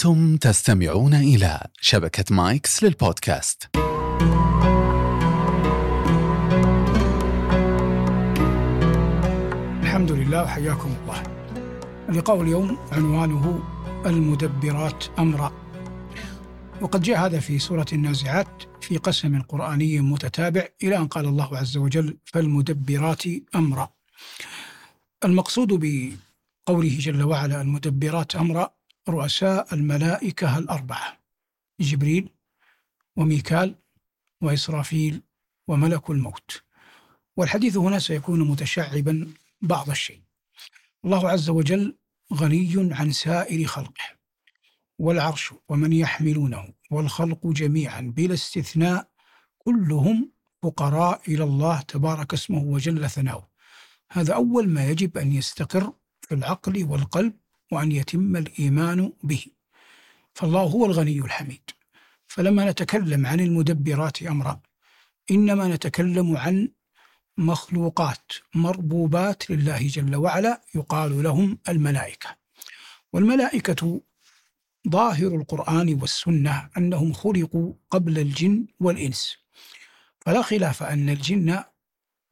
أنتم تستمعون إلى شبكة مايكس للبودكاست. الحمد لله وحياكم الله. اللقاء اليوم عنوانه المدبرات أمرا. وقد جاء هذا في سورة النازعات في قسم قرآني متتابع إلى أن قال الله عز وجل فالمدبرات أمرا. المقصود بقوله جل وعلا المدبرات أمرا رؤساء الملائكة الأربعة جبريل وميكال وإسرافيل وملك الموت. والحديث هنا سيكون متشعبا بعض الشيء. الله عز وجل غني عن سائر خلقه والعرش ومن يحملونه والخلق جميعا بلا استثناء كلهم فقراء إلى الله تبارك اسمه وجل ثناؤه. هذا أول ما يجب أن يستقر في العقل والقلب وأن يتم الإيمان به. فالله هو الغني الحميد. فلما نتكلم عن المدبرات أمرا إنما نتكلم عن مخلوقات مربوبات لله جل وعلا يقال لهم الملائكة. والملائكة ظاهر القرآن والسنة أنهم خلقوا قبل الجن والإنس. فلا خلاف أن الجن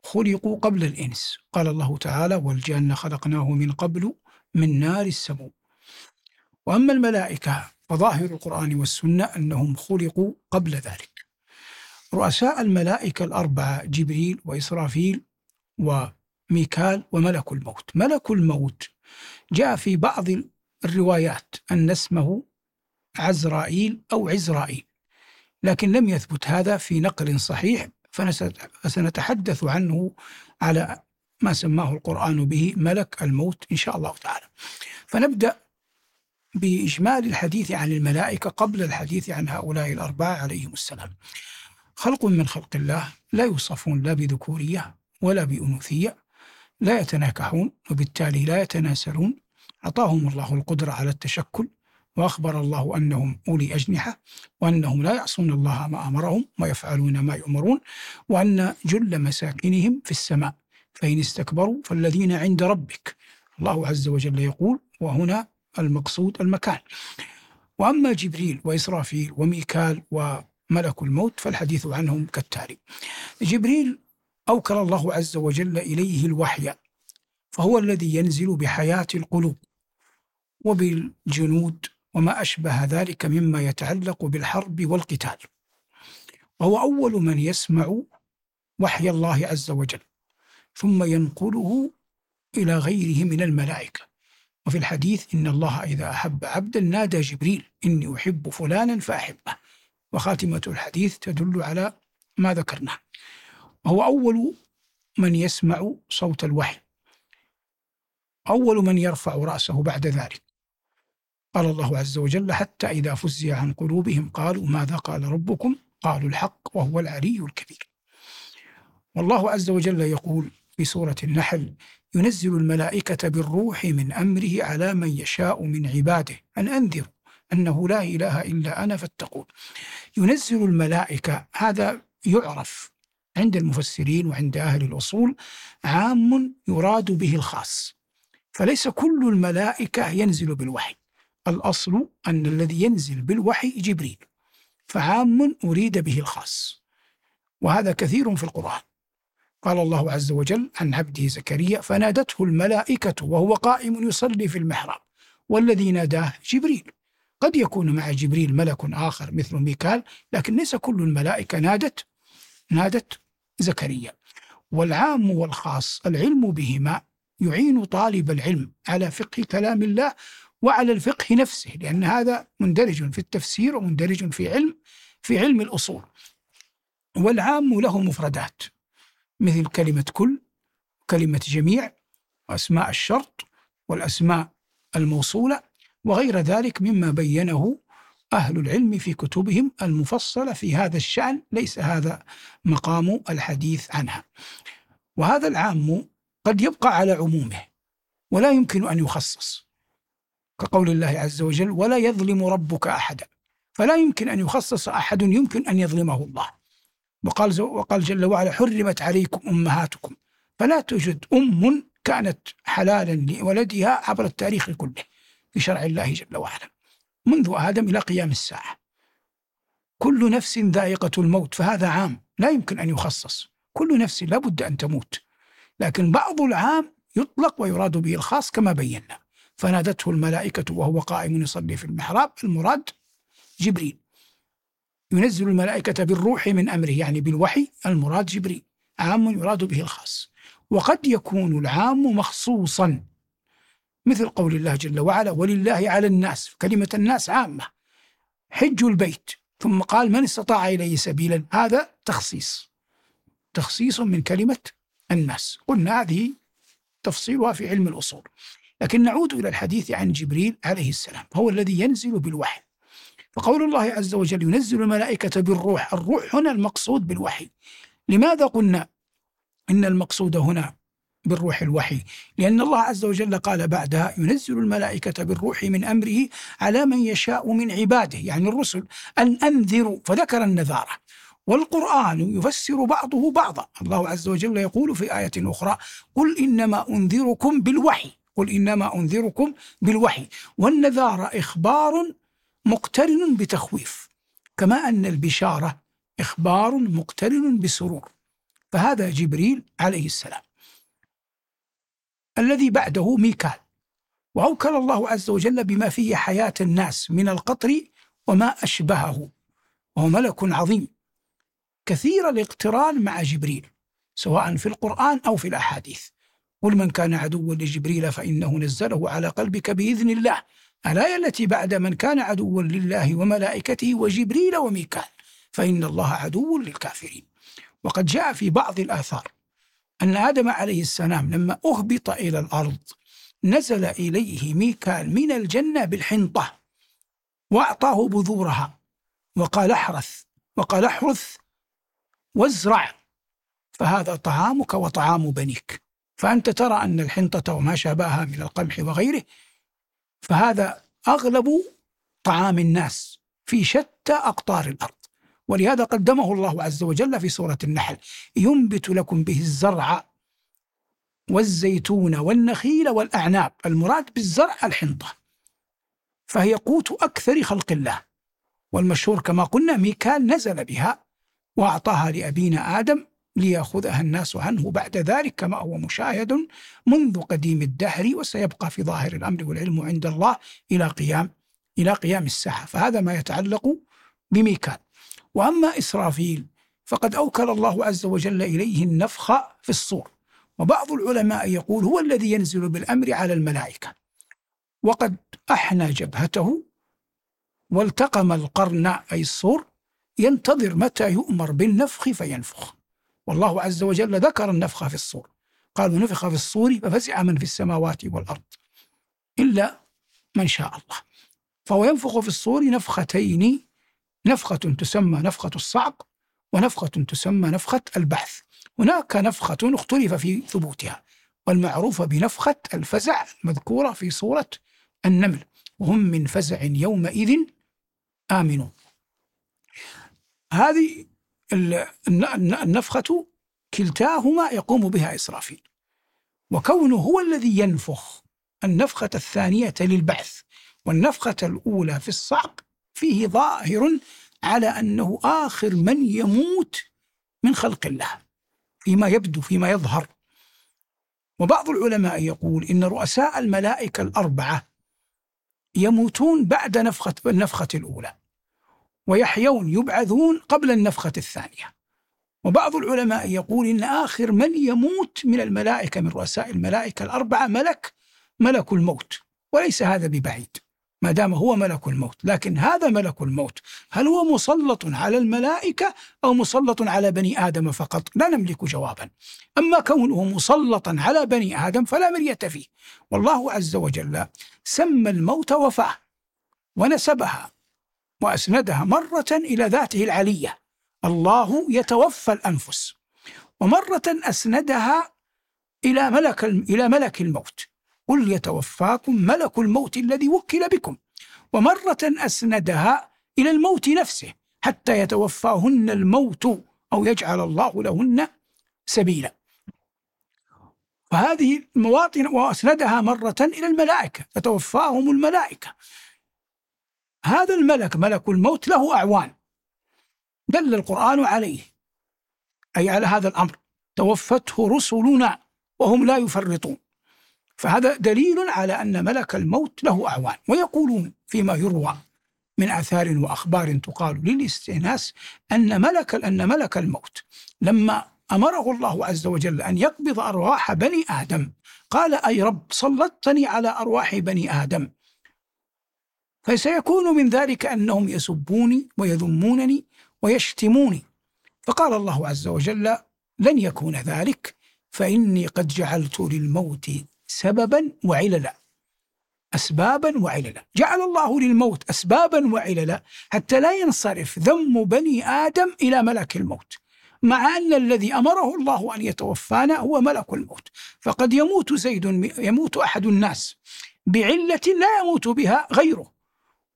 خلقوا قبل الإنس. قال الله تعالى والجن خلقناه من قبل من نار السموم. وأما الملائكة فظاهر القرآن والسنة أنهم خلقوا قبل ذلك. رؤساء الملائكة الأربعة جبريل وإسرافيل وميكال وملك الموت. ملك الموت جاء في بعض الروايات أن اسمه عزرائيل أو عزرائيل لكن لم يثبت هذا في نقل صحيح فسنتحدث عنه على ما سماه القرآن به ملك الموت إن شاء الله تعالى. فنبدأ بإجمال الحديث عن الملائكة قبل الحديث عن هؤلاء الأربعة عليهم السلام. خلق من خلق الله لا يوصفون لا بذكورية ولا بأنوثية لا يتناكحون وبالتالي لا يتناسلون. أعطاهم الله القدرة على التشكل وأخبر الله أنهم أولي أجنحة وأنهم لا يعصون الله ما أمرهم ويفعلون ما يؤمرون وأن جل مساكنهم في السماء. فإن استكبروا فالذين عند ربك. الله عز وجل يقول وهنا المقصود المكان. وأما جبريل وإسرافيل وميكال وملك الموت فالحديث عنهم كالتالي. جبريل أوكل الله عز وجل إليه الوحي فهو الذي ينزل بحياة القلوب وبالجنود وما أشبه ذلك مما يتعلق بالحرب والقتال. وهو أول من يسمع وحي الله عز وجل. ثم ينقله إلى غيره من الملائكة. وفي الحديث إن الله إذا أحب عبدا نادى جبريل إني أحب فلانا فأحبه. وخاتمة الحديث تدل على ما ذكرناه وهو أول من يسمع صوت الوحي. أول من يرفع رأسه بعد ذلك. قال الله عز وجل حتى إذا فزع عن قلوبهم قالوا ماذا قال ربكم؟ قالوا الحق وهو العلي الكبير. والله عز وجل يقول في سورة النحل ينزل الملائكة بالروح من أمره على من يشاء من عباده. أن أنذروا أنه لا إله إلا أنا فاتقون. ينزل الملائكة هذا يعرف عند المفسرين وعند أهل الأصول عام يراد به الخاص. فليس كل الملائكة ينزل بالوحي. الأصل أن الذي ينزل بالوحي جبريل فعام أريد به الخاص. وهذا كثير في القرآن. قال الله عز وجل عن عبده زكريا فنادته الملائكة وهو قائم يصلي في المحراب والذي ناداه جبريل. قد يكون مع جبريل ملك آخر مثل ميكال لكن ليس كل الملائكة نادت نادت زكريا. والعام والخاص العلم بهما يعين طالب العلم على فقه كلام الله وعلى الفقه نفسه لأن هذا مندرج في التفسير ومندرج في علم في علم الأصول. والعام له مفردات. مثل كلمة كل كلمة جميع وأسماء الشرط والأسماء الموصولة وغير ذلك مما بينه أهل العلم في كتبهم المفصلة في هذا الشأن ليس هذا مقام الحديث عنها. وهذا العام قد يبقى على عمومه ولا يمكن أن يخصص كقول الله عز وجل ولا يظلم ربك أحدا فلا يمكن أن يخصص أحد يمكن أن يظلمه الله. وقال وقال جل وعلا حرمت عليكم أمهاتكم. فلا توجد أم كانت حلالا لولدها عبر التاريخ كله في شرع الله جل وعلا. منذ آدم إلى قيام الساعة. كل نفس ذائقة الموت فهذا عام لا يمكن أن يخصص. كل نفس لا بد أن تموت. لكن بعض العام يطلق ويراد به الخاص كما بينا. فنادته الملائكة وهو قائم يصلي في المحراب المراد جبريل. ينزل الملائكة بالروح من أمره يعني بالوحي المراد جبريل عام يراد به الخاص. وقد يكون العام مخصوصا مثل قول الله جل وعلا ولله على الناس. كلمة الناس عامة. حج البيت. ثم قال من استطاع إليه سبيلا. هذا تخصيص. تخصيص من كلمة الناس. قلنا هذه تفصيلها في علم الأصول. لكن نعود إلى الحديث عن جبريل عليه السلام. هو الذي ينزل بالوحي. فقول الله عز وجل ينزل الملائكة بالروح الروح هنا المقصود بالوحي. لماذا قلنا إن المقصود هنا بالروح الوحي؟ لأن الله عز وجل قال بعدها ينزل الملائكة بالروح من أمره على من يشاء من عباده يعني الرسل أن أنذروا فذكر النذارة. والقرآن يفسر بعضه بعضا. الله عز وجل يقول في آية أخرى قل إنما أنذركم بالوحي قل إنما أنذركم بالوحي. والنذارة إخبار مقترن بتخويف كما أن البشارة إخبار مقترن بسرور. فهذا جبريل عليه السلام. الذي بعده ميكال. وأوكل الله عز وجل بما فيه حياة الناس من القطر وما أشبهه. وهو ملك عظيم. كثير الاقتران مع جبريل سواء في القرآن أو في الأحاديث. قل من كان عدوا لجبريل فإنه نزله على قلبك بإذن الله. الآية التي بعد من كان عدوا لله وملائكته وجبريل وميكال فإن الله عدو للكافرين. وقد جاء في بعض الآثار أن آدم عليه السلام لما أهبط إلى الأرض نزل إليه ميكال من الجنة بالحنطة وأعطاه بذورها وقال احرث وقال احرث وازرع فهذا طعامك وطعام بنيك. فأنت ترى أن الحنطة وما شابهها من القمح وغيره فهذا أغلب طعام الناس في شتى أقطار الأرض. ولهذا قدمه الله عز وجل في سورة النحل ينبت لكم به الزرع والزيتون والنخيل والأعناب. المراد بالزرع الحنطة. فهي قوت أكثر خلق الله. والمشهور كما قلنا ميكال نزل بها وأعطاها لأبينا آدم ليأخذها الناس عنه بعد ذلك كما هو مشاهد منذ قديم الدهر وسيبقى في ظاهر الأمر والعلم عند الله إلى قيام إلى قيام الساعة. فهذا ما يتعلق بميكال. وأما إسرافيل فقد أوكل الله عز وجل إليه النفخ في الصور. وبعض العلماء يقول هو الذي ينزل بالأمر على الملائكة. وقد أحنى جبهته والتقم القرن أي الصور ينتظر متى يؤمر بالنفخ فينفخ. والله عز وجل ذكر النفخ في الصور. قالوا نفخ في الصور ففزع من في السماوات والأرض إلا من شاء الله. فهو ينفخ في الصور نفختين نفخة تسمى نفخة الصعق ونفخة تسمى نفخة البحث. هناك نفخة اختلف في ثبوتها والمعروفة بنفخة الفزع المذكورة في سورة النمل. وهم من فزع يومئذ آمنون. هذه النفخة كلتاهما يقوم بها إسرافيل. وكونه هو الذي ينفخ النفخة الثانية للبعث والنفخة الأولى في الصعق فيه ظاهر على أنه آخر من يموت من خلق الله فيما يبدو فيما يظهر. وبعض العلماء يقول إن رؤساء الملائكة الأربعة يموتون بعد نفخة النفخة الأولى. ويحيون يبعثون قبل النفخة الثانية. وبعض العلماء يقول إن آخر من يموت من الملائكة من رؤساء الملائكة الأربعة ملك ملك الموت. وليس هذا ببعيد ما دام هو ملك الموت. لكن هذا ملك الموت هل هو مسلط على الملائكة أو مسلط على بني آدم فقط؟ لا نملك جوابا. أما كونه مسلطا على بني آدم فلا مرية فيه. والله عز وجل سمى الموت وفاة ونسبها. وأسندها مرة إلى ذاته العلية الله يتوفى الأنفس. ومرة أسندها إلى ملك إلى ملك الموت. قل يتوفاكم ملك الموت الذي وكل بكم. ومرة أسندها إلى الموت نفسه حتى يتوفاهن الموت أو يجعل الله لهن سبيلا. فهذه المواطن وأسندها مرة إلى الملائكة. تتوفاهم الملائكة. هذا الملك ملك الموت له أعوان. دل القرآن عليه أي على هذا الأمر. توفته رسلنا وهم لا يفرطون. فهذا دليل على أن ملك الموت له أعوان. ويقولون فيما يروى من آثار وأخبار تقال للاستئناس أن ملك أن ملك الموت لما أمره الله عز وجل أن يقبض أرواح بني آدم قال أي رب سلطتني على أرواح بني آدم. فسيكون من ذلك أنهم يسبوني ويذمونني ويشتموني. فقال الله عز وجل لن يكون ذلك فإني قد جعلت للموت سببا وعللا. أسبابا وعللا. جعل الله للموت أسبابا وعللا حتى لا ينصرف ذم بني آدم إلى ملك الموت مع أن الذي أمره الله أن يتوفانا هو ملك الموت. فقد يموت زيد يموت أحد الناس بعلة لا يموت بها غيره.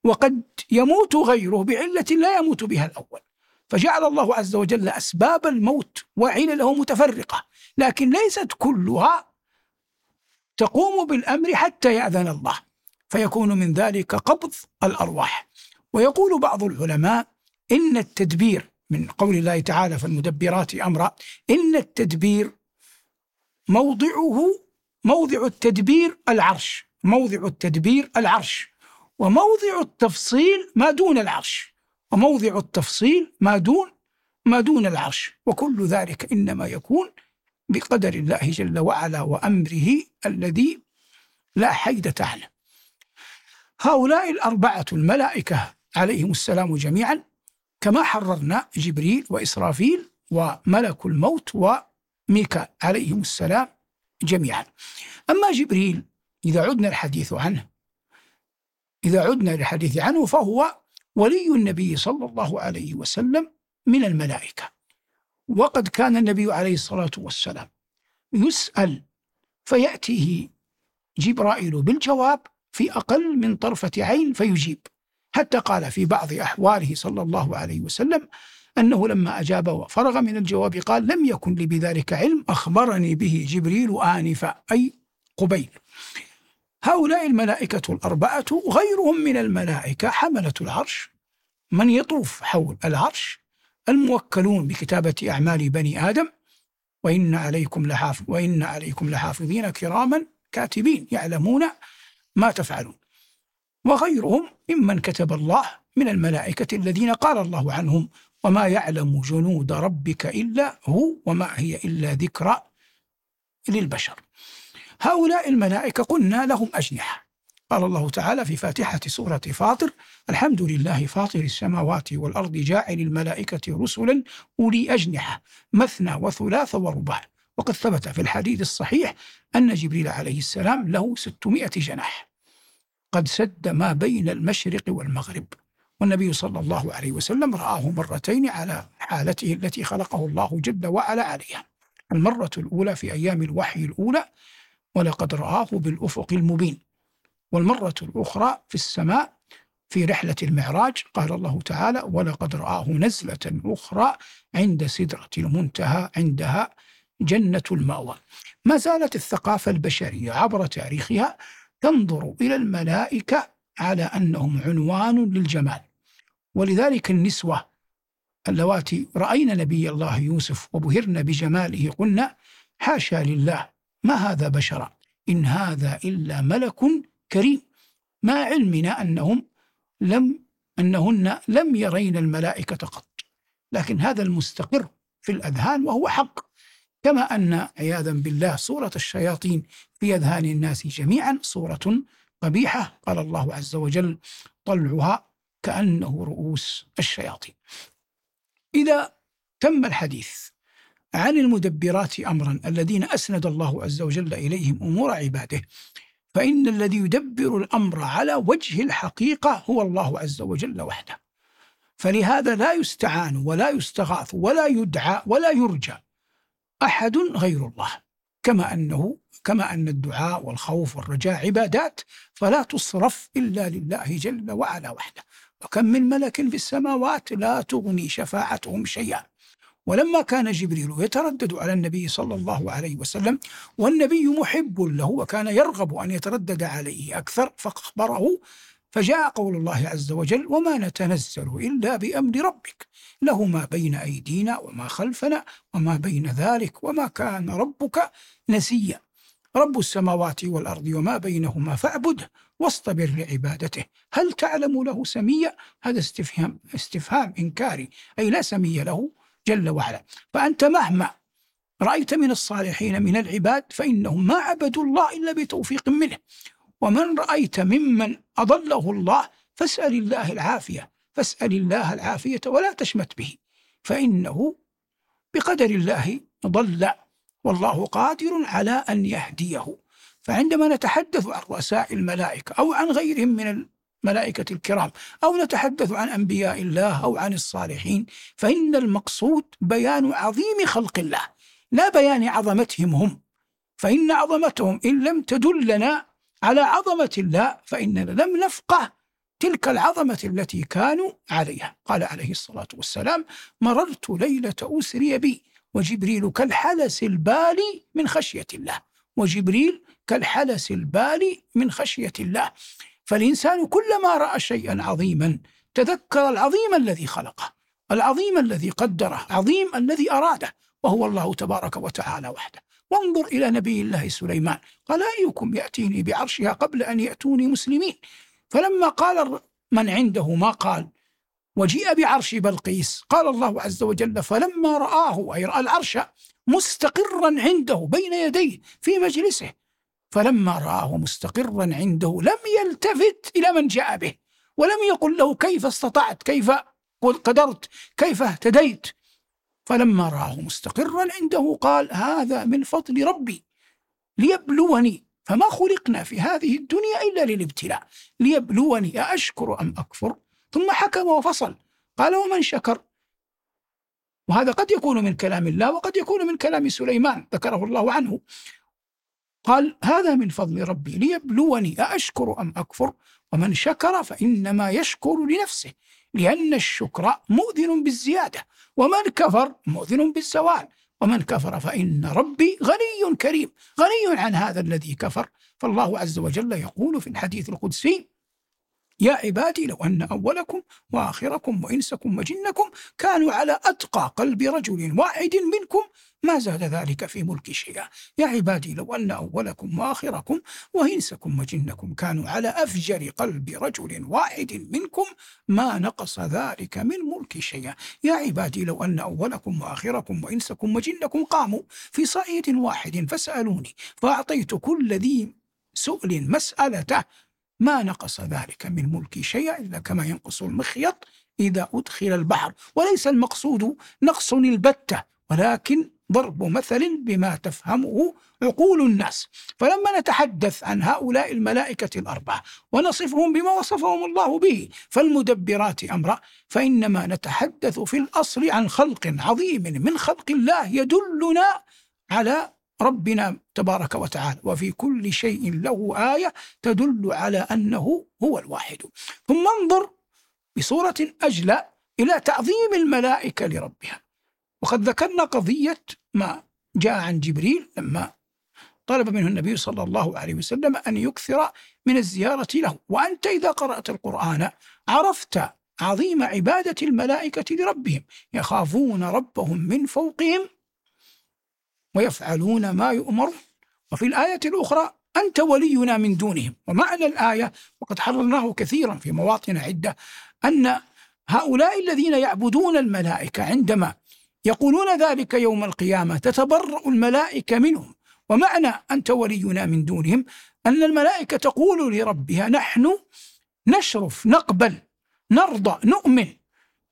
وقد يموت غيره بعلة لا يموت بها الأول. فجعل الله عز وجل أسباب الموت وعلله متفرقة لكن ليست كلها تقوم بالأمر حتى يأذن الله فيكون من ذلك قبض الأرواح. ويقول بعض العلماء إن التدبير من قول الله تعالى فالمدبرات أمرا إن التدبير موضعه موضع التدبير العرش موضع التدبير العرش. وموضع التفصيل ما دون العرش. وموضع التفصيل ما دون ما دون العرش. وكل ذلك إنما يكون بقدر الله جل وعلا وأمره الذي لا حيدة عنه. هؤلاء الأربعة الملائكة عليهم السلام جميعا كما حررنا جبريل وإسرافيل وملك الموت وميكا عليهم السلام جميعا. أما جبريل إذا عدنا الحديث عنه إذا عدنا للحديث عنه فهو ولي النبي صلى الله عليه وسلم من الملائكة. وقد كان النبي عليه الصلاة والسلام يسأل فيأتيه جبرائيل بالجواب في أقل من طرفة عين فيجيب. حتى قال في بعض أحواله صلى الله عليه وسلم أنه لما أجاب وفرغ من الجواب قال لم يكن لي بذلك علم أخبرني به جبريل آنفا أي قبيل. هؤلاء الملائكة الأربعة غيرهم من الملائكة حملة العرش. من يطوف حول العرش؟ الموكلون بكتابة أعمال بني آدم. وإن عليكم لحافظ وإن عليكم لحافظين كراما كاتبين يعلمون ما تفعلون. وغيرهم ممن كتب الله من الملائكة الذين قال الله عنهم وما يعلم جنود ربك إلا هو وما هي إلا ذكرى للبشر. هؤلاء الملائكة قلنا لهم أجنحة. قال الله تعالى في فاتحة سورة فاطر الحمد لله فاطر السماوات والأرض جاعل الملائكة رسلا أولي أجنحة مثنى وثلاث ورباع. وقد ثبت في الحديث الصحيح أن جبريل عليه السلام له ستمائة جناح. قد سد ما بين المشرق والمغرب. والنبي صلى الله عليه وسلم رآه مرتين على حالته التي خلقه الله جل وعلا عليها. المرة الأولى في أيام الوحي الأولى ولقد رآه بالأفق المبين. والمرة الأخرى في السماء في رحلة المعراج قال الله تعالى ولقد رآه نزلة أخرى عند سدرة المنتهى عندها جنة المأوى. ما زالت الثقافة البشرية عبر تاريخها تنظر إلى الملائكة على أنهم عنوان للجمال. ولذلك النسوة اللواتي رأينا نبي الله يوسف وبهرن بجماله قلنا حاشا لله ما هذا بشرا؟ إن هذا إلا ملك كريم. ما علمنا أنهم لم أنهن لم يرين الملائكة قط. لكن هذا المستقر في الأذهان وهو حق. كما أن عياذا بالله صورة الشياطين في أذهان الناس جميعا صورة قبيحة. قال الله عز وجل طلعها كأنه رؤوس الشياطين. إذا تم الحديث عن المدبرات امرا الذين أسند الله عز وجل إليهم أمور عباده. فإن الذي يدبر الأمر على وجه الحقيقة هو الله عز وجل وحده. فلهذا لا يستعان ولا يستغاث ولا يدعى ولا يرجى أحد غير الله. كما أنه كما أن الدعاء والخوف والرجاء عبادات فلا تصرف إلا لله جل وعلا وحده. وكم من ملك في السماوات لا تغني شفاعتهم شيئا. ولما كان جبريل يتردد على النبي صلى الله عليه وسلم والنبي محب له وكان يرغب أن يتردد عليه أكثر فأخبره فجاء قول الله عز وجل وما نتنزل إلا بأمر ربك له ما بين أيدينا وما خلفنا وما بين ذلك وما كان ربك نسيا. رب السماوات والأرض وما بينهما فاعبده واصطبر لعبادته. هل تعلم له سميا؟ هذا استفهام استفهام إنكاري أي لا سمي له جل وعلا. فأنت مهما رأيت من الصالحين من العباد فإنهم ما عبدوا الله إلا بتوفيق منه. ومن رأيت ممن أضله الله فاسأل الله العافية فاسأل الله العافية ولا تشمت به. فإنه بقدر الله ضل والله قادر على أن يهديه. فعندما نتحدث عن رؤساء الملائكة أو عن غيرهم من الملائكة الكرام أو نتحدث عن أنبياء الله أو عن الصالحين فإن المقصود بيان عظيم خلق الله لا بيان عظمتهم هم. فإن عظمتهم إن لم تدلنا على عظمة الله فإننا لم نفقه تلك العظمة التي كانوا عليها. قال عليه الصلاة والسلام مررت ليلة أسري بي وجبريل كالحلس البالي من خشية الله وجبريل كالحلس البالي من خشية الله. فالإنسان كلما رأى شيئا عظيما تذكر العظيم الذي خلقه العظيم الذي قدره عظيم الذي أراده وهو الله تبارك وتعالى وحده. وانظر إلى نبي الله سليمان. قال أيكم يأتيني بعرشها قبل أن يأتوني مسلمين؟ فلما قال من عنده ما قال وجيء بعرش بلقيس. قال الله عز وجل فلما رآه أي رأى العرش مستقرا عنده بين يديه في مجلسه فلما رآه مستقرا عنده لم يلتفت إلى من جاء به ولم يقل له كيف استطعت كيف قدرت كيف اهتديت. فلما رآه مستقرا عنده قال هذا من فضل ربي ليبلوني فما خلقنا في هذه الدنيا إلا للابتلاء ليبلوني أأشكر أم أكفر؟ ثم حكم وفصل قال ومن شكر؟ وهذا قد يكون من كلام الله وقد يكون من كلام سليمان ذكره الله عنه. قال هذا من فضل ربي ليبلوني أأشكر أم أكفر؟ ومن شكر فإنما يشكر لنفسه لأن الشكر مؤذن بالزيادة ومن كفر مؤذن بالزوال ومن كفر فإن ربي غني كريم غني عن هذا الذي كفر. فالله عز وجل يقول في الحديث القدسي يا عبادي لو أن أولكم وآخركم وإنسكم وجنكم كانوا على أتقى قلب رجل واحد منكم ما زاد ذلك في ملك شيئا يا عبادي لو أن أولكم وآخركم وإنسكم وجنكم كانوا على أفجر قلب رجل واحد منكم ما نقص ذلك من ملك شيئا يا عبادي لو أن أولكم وآخركم وإنسكم وجنكم قاموا في صعيد واحد فسألوني فأعطيت كل ذي سؤل مسألته. ما نقص ذلك من ملكي شيئا إلا كما ينقص المخيط إذا أدخل البحر. وليس المقصود نقص البتة ولكن ضرب مثل بما تفهمه عقول الناس. فلما نتحدث عن هؤلاء الملائكة الأربعة ونصفهم بما وصفهم الله به فالمدبرات أمرا فإنما نتحدث في الأصل عن خلق عظيم من خلق الله يدلنا على ربنا تبارك وتعالى وفي كل شيء له آية تدل على أنه هو الواحد. ثم انظر بصورة أجلى إلى تعظيم الملائكة لربها. وقد ذكرنا قضية ما جاء عن جبريل لما طلب منه النبي صلى الله عليه وسلم أن يكثر من الزيارة له. وأنت إذا قرأت القرآن عرفت عظيم عبادة الملائكة لربهم. يخافون ربهم من فوقهم ويفعلون ما يؤمرون وفي الآية الأخرى أنت ولينا من دونهم. ومعنى الآية وقد حررناه كثيرا في مواطن عدة أن هؤلاء الذين يعبدون الملائكة عندما يقولون ذلك يوم القيامة. تتبرأ الملائكة منهم. ومعنى أنت ولينا من دونهم أن الملائكة تقول لربها نحن نشرف نقبل نرضى نؤمن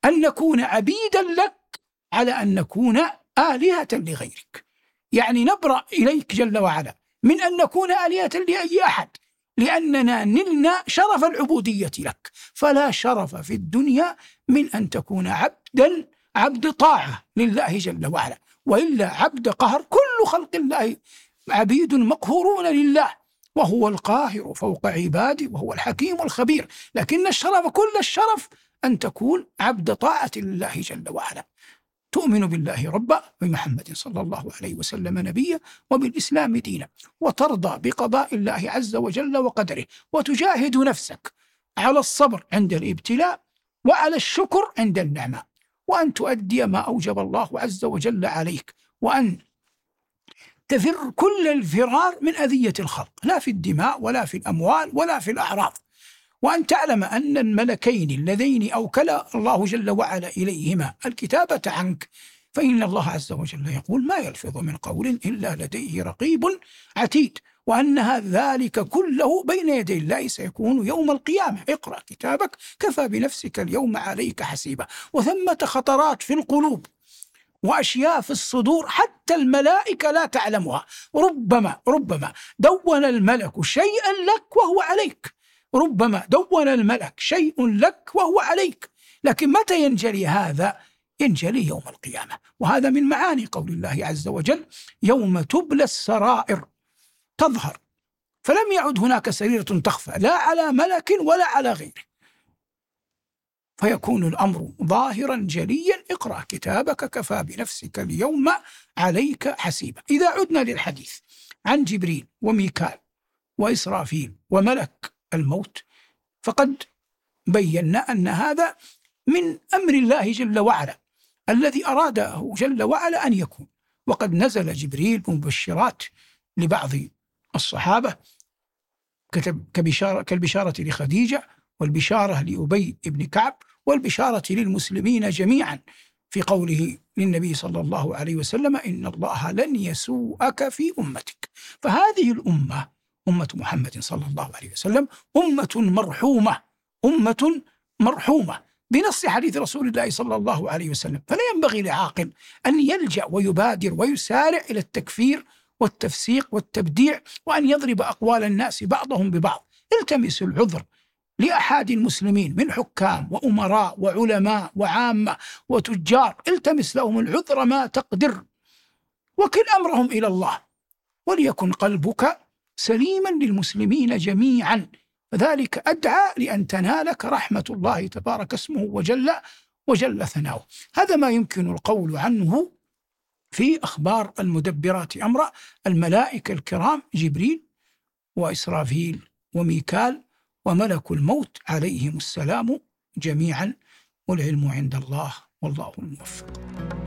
أن نكون عبيدا لك على أن نكون آلهة لغيرك. يعني نبرأ إليك جل وعلا. من أن نكون آلهة لأي أحد. لأننا نلنا شرف العبودية لك. فلا شرف في الدنيا من أن تكون عبدا عبد طاعة لله جل وعلا. وإلا عبد قهر كل خلق الله عبيد مقهورون لله. وهو القاهر فوق عباده وهو الحكيم الخبير. لكن الشرف كل الشرف أن تكون عبد طاعة لله جل وعلا. تؤمن بالله ربا وبمحمد صلى الله عليه وسلم نبيا وبالإسلام دينا. وترضى بقضاء الله عز وجل وقدره. وتجاهد نفسك على الصبر عند الابتلاء وعلى الشكر عند النعمة وأن تؤدي ما أوجب الله عز وجل عليك وأن تفر كل الفرار من أذية الخلق لا في الدماء ولا في الأموال ولا في الأعراض. وأن تعلم أن الملكين اللذين أوكل الله جل وعلا إليهما الكتابة عنك فإن الله عز وجل يقول ما يلفظ من قول إلا لديه رقيب عتيد. وأن ذلك كله بين يدي الله سيكون يوم القيامة. اقرأ كتابك كفى بنفسك اليوم عليك حسيبا. وثمة خطرات في القلوب وأشياء في الصدور حتى الملائكة لا تعلمها. ربما ربما دون الملك شيئا لك وهو عليك. ربما دون الملك شيء لك وهو عليك. لكن متى ينجلي هذا؟ ينجلي يوم القيامة. وهذا من معاني قول الله عز وجل يوم تبلى السرائر. تظهر. فلم يعد هناك سريرة تخفى لا على ملك ولا على غيره فيكون الأمر ظاهرا جليا اقرأ كتابك كفى بنفسك اليوم عليك حسيبا. إذا عدنا للحديث عن جبريل وميكال وإسرافيل وملك الموت فقد بينا أن هذا من أمر الله جل وعلا الذي أراده جل وعلا أن يكون. وقد نزل جبريل مبشرات لبعض الصحابة كتب كبشارة كالبشارة لخديجة والبشارة لأبي بن كعب والبشارة للمسلمين جميعا. في قوله للنبي صلى الله عليه وسلم إن الله لن يسوءك في أمتك. فهذه الأمة أمة محمد صلى الله عليه وسلم أمة مرحومة أمة مرحومة. بنص حديث رسول الله صلى الله عليه وسلم فلا ينبغي لعاقل أن يلجأ ويبادر ويسارع إلى التكفير والتفسيق والتبديع وأن يضرب أقوال الناس بعضهم ببعض. التمس العذر لأحد المسلمين من حكام وأمراء وعلماء وعامة وتجار. التمس لهم العذر ما تقدر. وكل أمرهم إلى الله. وليكن قلبك سليما للمسلمين جميعا. فذلك أدعى لأن تنالك رحمة الله تبارك اسمه وجل وجل ثناؤه. هذا ما يمكن القول عنه في أخبار المدبرات. أمرا الملائكة الكرام جبريل وإسرافيل وميكال وملك الموت عليهم السلام جميعا والعلم عند الله والله الموفق.